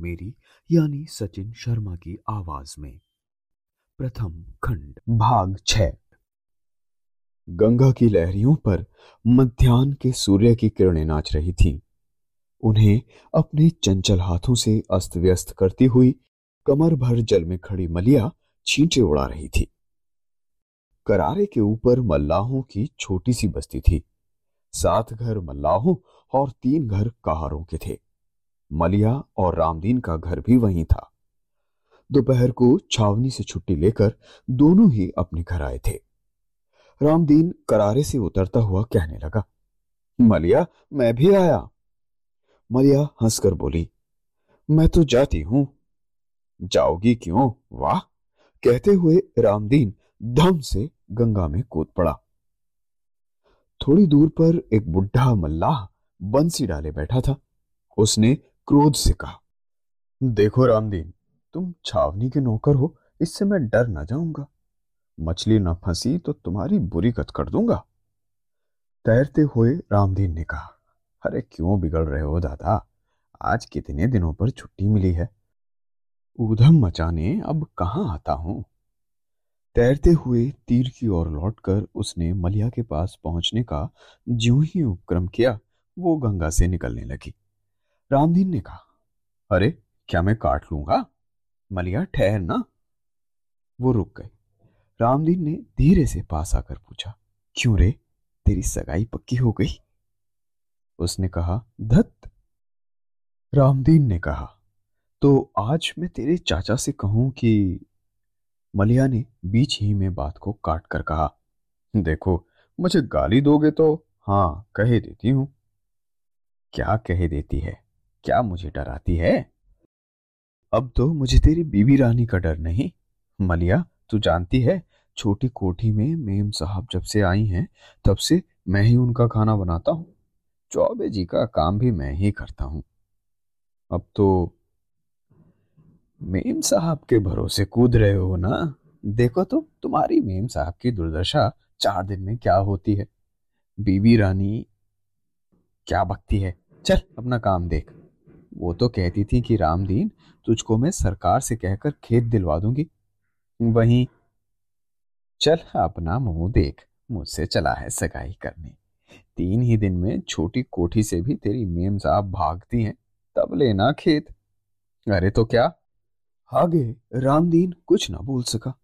मेरी, यानी सचिन शर्मा की आवाज़ में। प्रथम खंड, भाग छ गंगा की लहरियों पर मध्यान्ह के सूर्य की किरणें नाच रही थीं। उन्हें अपने चंचल हाथों से अस्त व्यस्त करती हुई कमर भर जल में खड़ी मलिया छींचे उड़ा रही थी। करारे के ऊपर मल्लाहों की छोटी सी बस्ती थी। सात घर मल्लाहों और तीन घर कहारों के थे। मलिया और रामदीन का घर भी वहीं था। दोपहर को छावनी से छुट्टी लेकर दोनों ही अपने घर आए थे। रामदीन करारे से उतरता हुआ कहने लगा, मलिया, मैं भी आया। मलिया हंसकर बोली, मैं तो जाती हूँ। जाओगी क्यों? वाह! कहते हुए रामदीन धम से गंगा में कूद पड़ा। थोड़ी दूर पर एक बुढ़ा मल्लाह बंसी डाले बैठा था। उसने क्रोध से कहा, देखो रामदीन, तुम छावनी के नौकर हो, इससे मैं डर ना जाऊँगा। मछली न फंसी तो तुम्हारी बुरी कत कर दूँगा। तैरते हुए रामदीन ने कहा, अरे क्यों बिगड़ रहे हो दादा? आज कितने दिनों पर छुट्टी मिली है? ऊधम मचाने अब कहाँ आता हूँ? तैरते हुए तीर की ओर लौटकर उसने मलिया के पास पहुँचने का ज्यों ही उपक्रम किया, वो गंगा से निकलने लगी। रामदीन ने कहा अरे क्या मैं काट लूँगा? मलिया ठहर ना। वो रुक गए रामदीन ने धीरे से पास आकर पूछा क्यों रे? तेरी सगाई पक्की हो गई? उसने कहा धत रामदीन ने कहा तो आज मैं तेरे चाचा से कहूँ कि मलिया ने बीच ही में बात को काट कर कहा देखो मुझे गाली दोगे तो हाँ कहे देती हूँ। क्या कहे देती है? क्या मुझे डराती है? अब तो मुझे तेरी बीबी रानी का डर नहीं। मलिया, तू जानती है, छोटी कोठी में मेम साहब जब से आई हैं, तब से मैं ही उनका खाना बनाता हूँ। चौबे जी का काम भी मैं ही करता हूँ। अब तो मेम साहब के भरोसे कूद रहे हो ना? देखो तो तुम्हारी मेम साहब की दुर्दशा चार दिन में क्या होती है? बीबी रानी क्या बकती है? चल, अपना काम देख। वो तो कहती थी कि, रामदीन, तुझको मैं सरकार से कहकर खेत दिलवा दूँगी। वहीं, चल, अपना मुँह देख, मुझसे चला है सगाई करने। तीन ही दिन में छोटी कोठी से भी तेरी मेम साहब भागती हैं, तब लेना खेत। अरे तो क्या? आगे, रामदीन, कुछ ना बोल सका।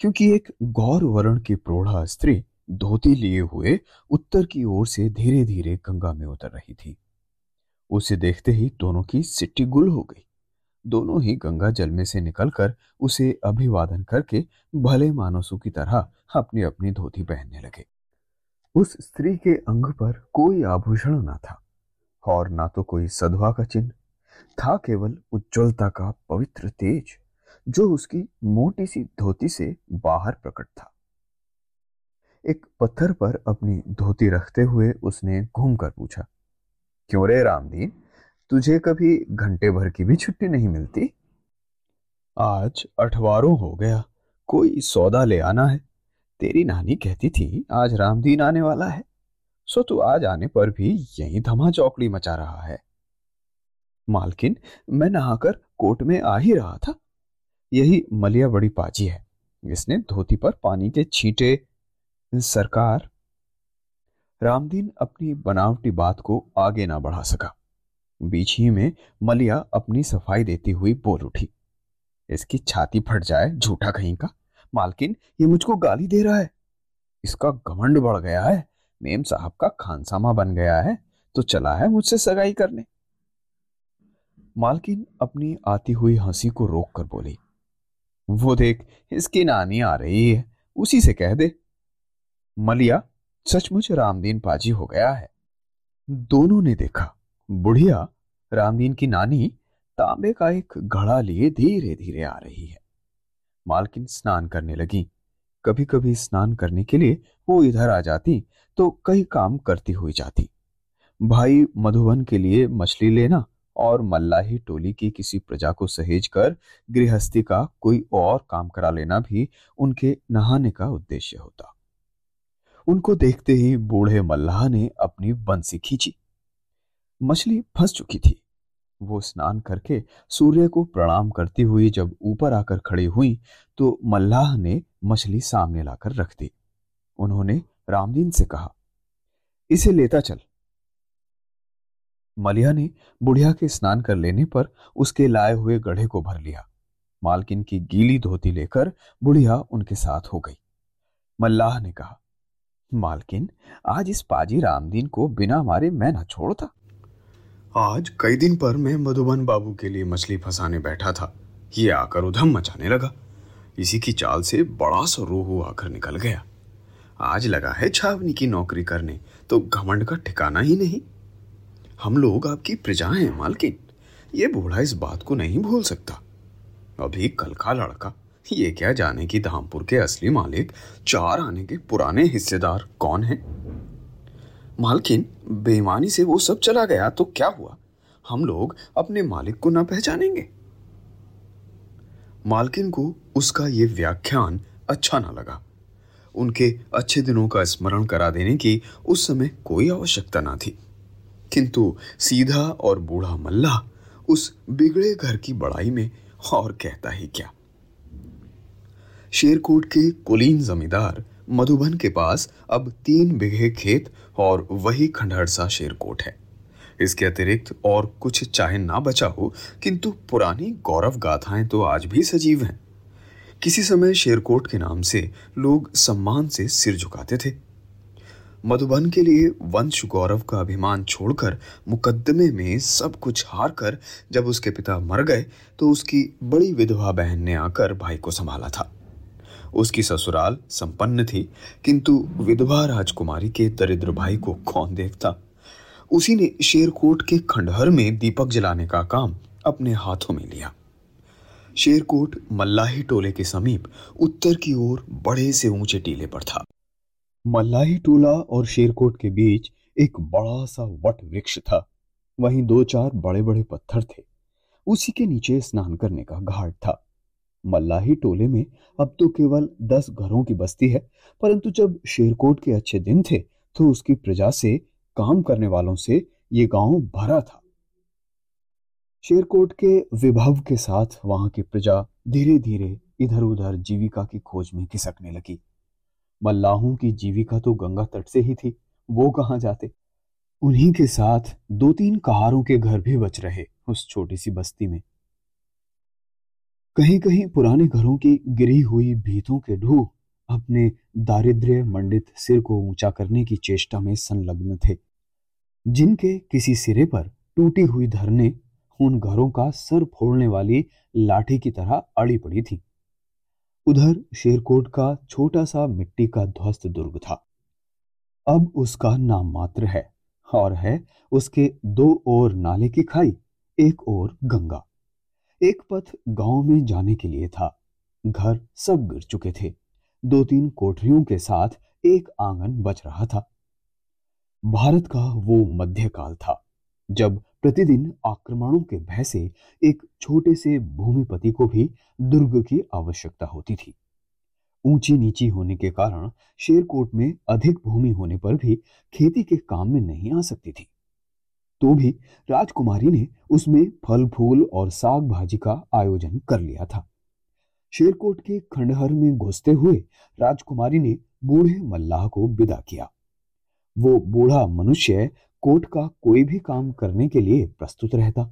क्योंकि एक गौर वर्ण की प्रोढ़ा स्त्री धोती लिए हुए उत्तर की ओर से धीरे धीरे गंगा में उतर रही थी। उसे देखते ही दोनों की सिट्टी गुल हो गई। दोनों ही गंगा जल में से निकलकर उसे अभिवादन करके भले मानसों की तरह अपनी अपनी धोती पहनने लगे। उस स्त्री के अंग पर कोई आभूषण न था, और ना तो कोई सदवा का चिन्ह, था केवल उज्ज्वलता का पवित्र तेज, जो उसकी मोटी सी धोती से बाहर प्रकट था। एक पत्थर पर अपनी धोती रखते हुए उसने घूमकर पूछा क्यों रे रामदीन तुझे कभी घंटे भर की भी छुट्टी नहीं मिलती? आज अठवारों हो गया, कोई सौदा ले आना है। तेरी नानी कहती थी, आज रामदीन आने वाला है। सो तू आज आने पर भी यही धमा चौकड़ी मचा रहा है। मालकिन, मैं नहाकर कोट में आ ही रहा था। यही मलिया बड़ी पाजी है। इसने धोती पर पानी के छींटे, सरकार रामदीन अपनी बनावटी बात को आगे ना बढ़ा सका। बीच ही में मलिया अपनी सफ़ाई देती हुई बोल उठी। इसकी छाती फट जाए, झूठा कहीं का? मालकिन, ये मुझको गाली दे रहा है। इसका घमंड बढ़ गया है। मेम साहब का खानसामा बन गया है। तो चला है मुझसे सगाई करने। मालकिन अपनी आती हुई हँसी को रोक कर बोली, वो देख, इसकी नानी आ रही है। उसी से कह दे। मलिया सचमुच रामदीन पाजी हो गया है। दोनों ने देखा, बुढ़िया, रामदीन की नानी, तांबे का एक घड़ा लिए धीरे धीरे आ रही है। मालकिन स्नान करने लगी। कभी कभी स्नान करने के लिए वो इधर आ जाती तो कई काम करती हुई जाती। भाई मधुबन के लिए मछली लेना और मल्लाही टोली की किसी प्रजा को सहेज कर गृहस्थी का कोई और काम करा लेना भी उनके नहाने का उद्देश्य होता। उनको देखते ही बूढ़े मल्लाह ने अपनी बंसी खींची। मछली फंस चुकी थी। वो स्नान करके सूर्य को प्रणाम करती हुई जब ऊपर आकर खड़ी हुई तो मल्लाह ने मछली सामने लाकर रख दी। उन्होंने रामदीन से कहा, इसे लेता चल। मलिया ने बुढ़िया के स्नान कर लेने पर उसके लाए हुए गढ़े को भर लिया। मालकिन की गीली धोती लेकर बुढ़िया उनके साथ हो गई। मल्लाह ने कहा मालकिन, आज इस पाजी रामदीन को बिना मारे मैं न छोड़ता आज कई दिन पर मैं मधुबन बाबू के लिए मछली फंसाने बैठा था। ये आकर उधम मचाने लगा। इसी की चाल से बड़ा सा रोहू आकर निकल गया। आज लगा है छावनी की नौकरी करने तो घमंड का ठिकाना ही नहीं। हम लोग आपकी प्रजा हैं, मालकिन। ये बूढ़ा इस बात को नहीं भूल सकता। अभी कल का लड़का ये क्या जाने की धामपुर के असली मालिक, चार आने के पुराने हिस्सेदार कौन हैं? मालकिन, बेईमानी से वो सब चला गया तो क्या हुआ? हम लोग अपने मालिक को ना पहचानेंगे। मालकिन को उसका ये व्याख्यान अच्छा ना लगा। उनके अच्छे दिनों का स्मरण करा देने की उस समय कोई आवश्यकता ना थी। किंतु सीधा और बूढ़ा मल्ला उस बिगड़े घर की बड़ाई में और कहता ही क्या? शेरकोट के कुलीन जमींदार मधुबन के पास अब तीन बिघे खेत और वही खंडहर सा शेरकोट है। इसके अतिरिक्त और कुछ चाहे ना बचा हो, किंतु पुरानी गौरव गाथाएँ तो आज भी सजीव हैं। किसी समय शेरकोट के नाम से लोग सम्मान से सिर झुकाते थे। मधुबन के लिए वंश गौरव का अभिमान छोड़कर मुकदमे में सब कुछ हार कर जब उसके पिता मर गए तो उसकी बड़ी विधवा बहन ने आकर भाई को संभाला था। उसकी ससुराल संपन्न थी, किंतु विधवा राजकुमारी के दरिद्र भाई को कौन देखता? उसी ने शेरकोट के खंडहर में दीपक जलाने का काम अपने हाथों में लिया। शेरकोट मल्लाही टोले के समीप उत्तर की ओर बड़े से ऊँचे टीले पर था। मल्लाही टोला और शेरकोट के बीच एक बड़ा सा वट वृक्ष था। वहीं दो चार बड़े बड़े पत्थर थे। उसी के नीचे स्नान करने का घाट था। मल्लाही टोले में अब तो केवल दस घरों की बस्ती है, परंतु जब शेरकोट के अच्छे दिन थे तो उसकी प्रजा से, काम करने वालों से ये गाँव भरा था। शेरकोट के विभव के साथ वहाँ की प्रजा धीरे धीरे इधर उधर जीविका की खोज में खिसकने लगी। मल्लाहों की जीविका तो गंगा तट से ही थी, वो कहाँ जाते? उन्हीं के साथ दो तीन कहारों के घर भी बच रहे उस छोटी सी बस्ती में। कहीं कहीं पुराने घरों की गिरी हुई भीतों के ढू अपने दारिद्र्य मंडित सिर को ऊँचा करने की चेष्टा में संलग्न थे। जिनके किसी सिरे पर टूटी हुई धरने उन घरों का सर फोड़ने वाली लाठी की तरह अड़ी पड़ी थी। उधर शेरकोट का छोटा सा मिट्टी का ध्वस्त दुर्ग था। अब उसका नाम मात्र है और है उसके दो ओर नाले की खाई, एक ओर गंगा। एक पथ गाँव में जाने के लिए था। घर सब गिर चुके थे। दो तीन कोठरियों के साथ एक आँगन बच रहा था। भारत का वो मध्यकाल था, जब प्रतिदिन आक्रमणों के भय से एक छोटे से भूमिपति को भी दुर्ग की आवश्यकता होती थी। ऊँची नीची होने के कारण शेरकोट में अधिक भूमि होने पर भी खेती के काम में नहीं आ सकती थी। तो भी राजकुमारी ने उसमें फल फूल और साग भाजी का आयोजन कर लिया था। शेरकोट के खंडहर में घुसते हुए राजकुमारी ने बूढ़े मल्लाह को विदा किया। वो बूढ़ा मनुष्य कोट का कोई भी काम करने के लिए प्रस्तुत रहता।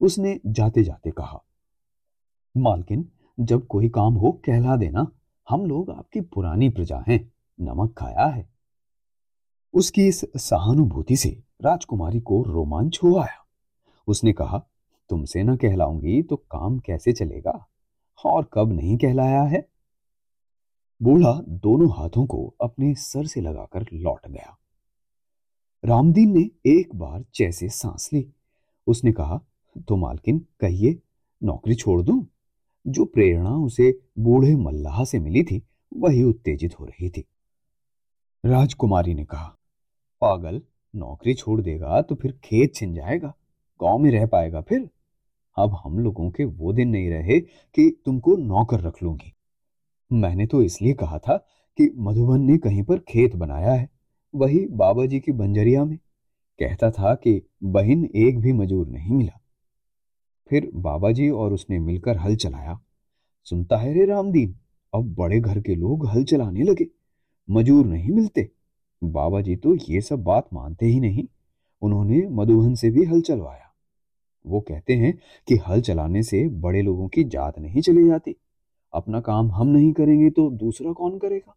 उसने जाते जाते कहा, मालकिन, जब कोई काम हो, कहला देना। हम लोग आपकी पुरानी प्रजा हैं। नमक खाया है। उसकी इस सहानुभूति से राजकुमारी को रोमांच हो आया। उसने कहा, तुमसे न कहलाऊँगी तो काम कैसे चलेगा? और कब नहीं कहलाया है? बूढ़ा दोनों हाथों को अपने सर से लगाकर लौट गया। रामदीन ने एक बार जैसे सांस ली। उसने कहा तो मालकिन, कहिए, नौकरी छोड़ दूँ? जो प्रेरणा उसे बूढ़े मल्लाह से मिली थी, वही उत्तेजित हो रही थी। राजकुमारी ने कहा, पागल नौकरी छोड़ देगा तो फिर खेत छिन जाएगा, गाँव में रह पाएगा फिर। अब हम लोगों के वो दिन नहीं रहे कि तुमको नौकर रख लूँगी। मैंने तो इसलिए कहा था कि मधुबन ने कहीं पर खेत बनाया है, वही बाबा जी की बंजरिया में। कहता था कि बहन एक भी मजूर नहीं मिला। फिर बाबा जी और उसने मिलकर हल चलाया। सुनता है रे रामदीन, अब बड़े घर के लोग हल चलाने लगे, मजूर नहीं मिलते। बाबा जी तो ये सब बात मानते ही नहीं। उन्होंने मधुबन से भी हल चलवाया। वो कहते हैं कि हल चलाने से बड़े लोगों की जात नहीं चली जाती। अपना काम हम नहीं करेंगे तो दूसरा कौन करेगा?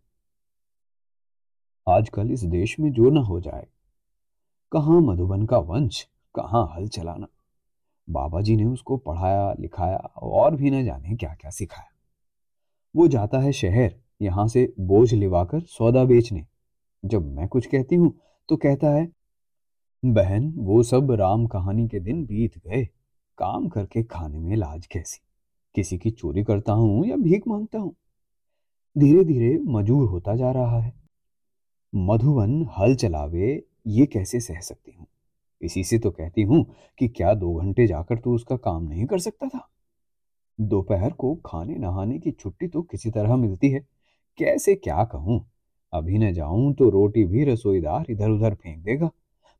आजकल इस देश में जो ना हो जाए। कहाँ मधुबन का वंश, कहाँ हल चलाना। बाबा जी ने उसको पढ़ाया, लिखाया और भी न जाने क्या क्या सिखाया। वो जाता है शहर, यहाँ से बोझ लिवाकर सौदा बेचने। जब मैं कुछ कहती हूँ तो कहता है, बहन, वो सब राम कहानी के दिन बीत गए। काम करके खाने में लाज कैसी? किसी की चोरी करता हूँ या भीख माँगता हूँ? धीरे धीरे मजूर होता जा रहा है। मधुवन हल चलावे, ये कैसे सह सकती हूँ? इसी से तो कहती हूँ कि क्या दो घंटे जाकर तू उसका काम नहीं कर सकता था? दोपहर को खाने नहाने की छुट्टी तो किसी तरह मिलती है। कैसे क्या कहूँ? अभी न जाऊँ तो रोटी भी रसोईदार इधर उधर फेंक देगा,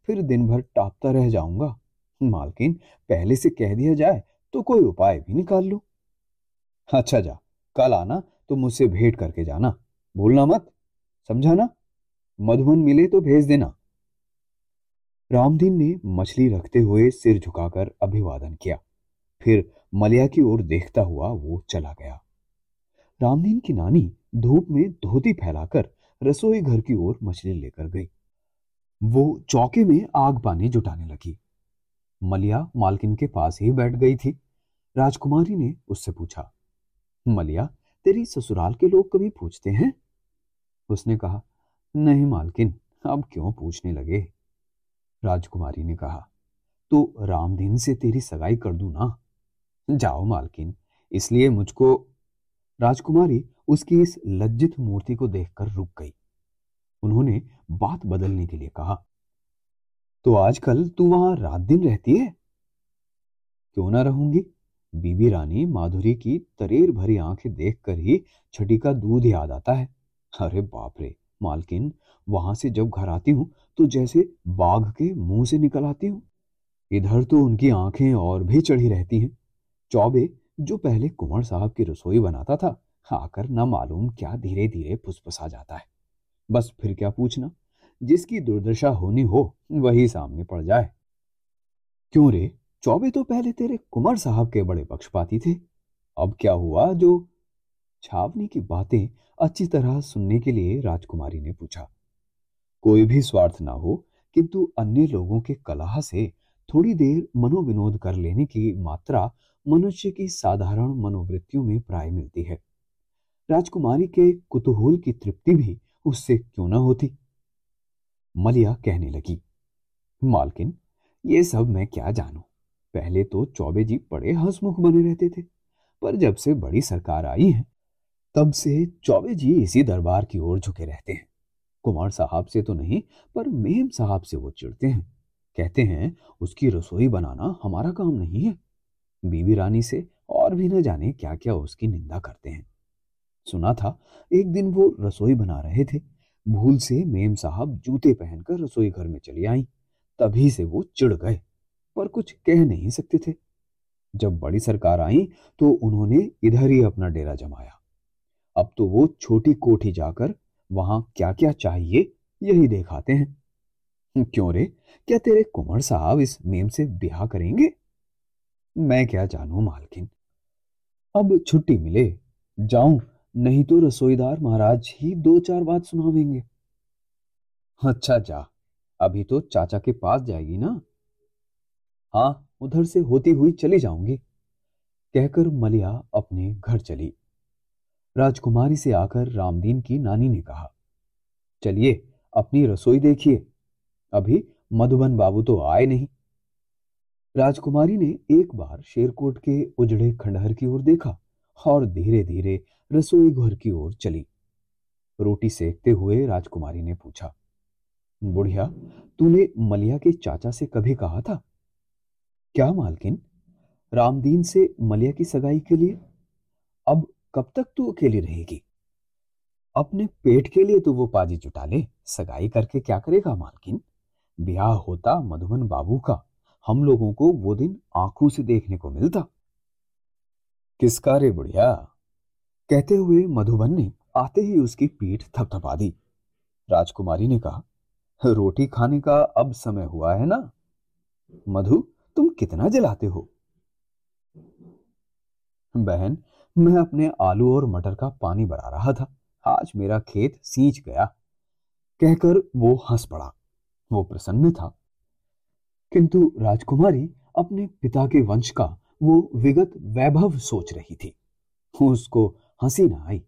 फिर दिन भर टापता रह जाऊँगा। मालकिन, पहले से कह दिया जाए तो कोई उपाय भी निकाल लो। अच्छा जा, कल आना तो मुझसे भेंट करके जाना। भूलना मत, समझाना? मधुबन मिले तो भेज देना। रामदीन ने मछली रखते हुए सिर झुकाकर अभिवादन किया। फिर मलिया की ओर देखता हुआ वो चला गया। रामदीन की नानी धूप में धोती फैलाकर रसोई घर की ओर मछली लेकर गई। वो चौके में आग पानी जुटाने लगी। मलिया मालकिन के पास ही बैठ गई थी। राजकुमारी ने उससे पूछा, मलिया, तेरी ससुराल के लोग कभी पूछते हैं? उसने कहा, नहीं मालकिन, अब क्यों पूछने लगे? राजकुमारी ने कहा तो रामदीन से तेरी सगाई कर दू ना? जाओ मालकिन, इसलिए मुझको राजकुमारी उसकी इस लज्जित मूर्ति को देखकर रुक गई। उन्होंने बात बदलने के लिए कहा तो आजकल तू वहाँ रात दिन रहती है? क्यों ना रहूँगी? बीबी रानी माधुरी की तरेर भरी आँखें देखकर ही छठी का दूध याद आता है। अरे बाप रे! मालकिन, वहाँ से जब घर आती हूँ तो जैसे बाघ के मुँह से निकल आती हूँ। इधर तो उनकी आँखें और भी चढ़ी रहती हैं। चौबे, जो पहले कुंवर साहब की रसोई बनाता था आकर न मालूम क्या धीरे धीरे फुसफुसा जाता है। बस फिर क्या पूछना? जिसकी दुर्दशा होनी हो, वही सामने पड़ जाए। क्यों रे? चौबे तो पहले तेरे कुंवर साहब के बड़े पक्षपाती थे। अब क्या हुआ जो छावनी की बातें अच्छी तरह सुनने के लिए राजकुमारी ने पूछा? कोई भी स्वार्थ ना हो, किंतु अन्य लोगों के कलाह से थोड़ी देर मनोविनोद कर लेने की मात्रा मनुष्य की साधारण मनोवृत्तियों में प्राय मिलती है। राजकुमारी के कुतूहल की तृप्ति भी उससे क्यों ना होती? मलिया कहने लगी, मालकिन, ये सब मैं क्या जानू? पहले तो चौबे जी बड़े हंसमुख बने रहते थे, पर जब से बड़ी सरकार आई है, तब से चौबे जी इसी दरबार की ओर झुके रहते हैं। कुमार साहब से तो नहीं, पर मेम साहब से वो चिढ़ते हैं। कहते हैं, उसकी रसोई बनाना हमारा काम नहीं है। बीबी रानी से और भी न जाने क्या क्या उसकी निंदा करते हैं। सुना था, एक दिन वो रसोई बना रहे थे। भूल से मेम साहब जूते पहनकर रसोई घर में चली आई। तभी से वो चिढ़ गए, पर कुछ कह नहीं सकते थे। जब बड़ी सरकार आई तो उन्होंने इधर ही अपना डेरा जमाया। अब तो वो छोटी कोठी जाकर वहाँ क्या क्या चाहिए, यही देखाते हैं। क्यों रे? क्या तेरे कुंवर साहब इस मेम से ब्याह करेंगे? मैं क्या जानू मालकिन? अब छुट्टी मिले, जाऊँ नहीं तो रसोईदार महाराज ही दो चार बात सुनावेंगे। अच्छा जा। अभी तो चाचा के पास जाएगी ना? हाँ उधर से होती हुई चली जाऊँगी। कहकर मलिया अपने घर चली। राजकुमारी से आकर रामदीन की नानी ने कहा, चलिए, अपनी रसोई देखिए। अभी मधुबन बाबू तो आए नहीं। राजकुमारी ने एक बार शेरकोट के उजड़े खंडहर की ओर देखा और धीरे धीरे रसोई घर की ओर चली। रोटी सेकते हुए राजकुमारी ने पूछा, बुढ़िया, तूने मलिया के चाचा से कभी कहा था? क्या मालकिन? रामदीन से मलिया की सगाई के लिए? अब कब तक तू अकेली रहेगी? अपने पेट के लिए तो वो पाजी जुटा ले। सगाई करके क्या करेगा मालकिन? ब्याह होता मधुबन बाबू का। हम लोगों को वो दिन आँखों से देखने को मिलता। किसका रे बुढ़िया? कहते हुए मधुबन ने आते ही उसकी पीठ थपथपा दी। राजकुमारी ने कहा, रोटी खाने का अब समय हुआ है ना? मधु, तुम कितना जलाते हो? बहन, मैं अपने आलू और मटर का पानी बढ़ा रहा था। आज मेरा खेत सींच गया। कहकर वो हंस पड़ा। वो प्रसन्न था। किंतु राजकुमारी अपने पिता के वंश का वो विगत वैभव सोच रही थी। उसको हँसी ना आई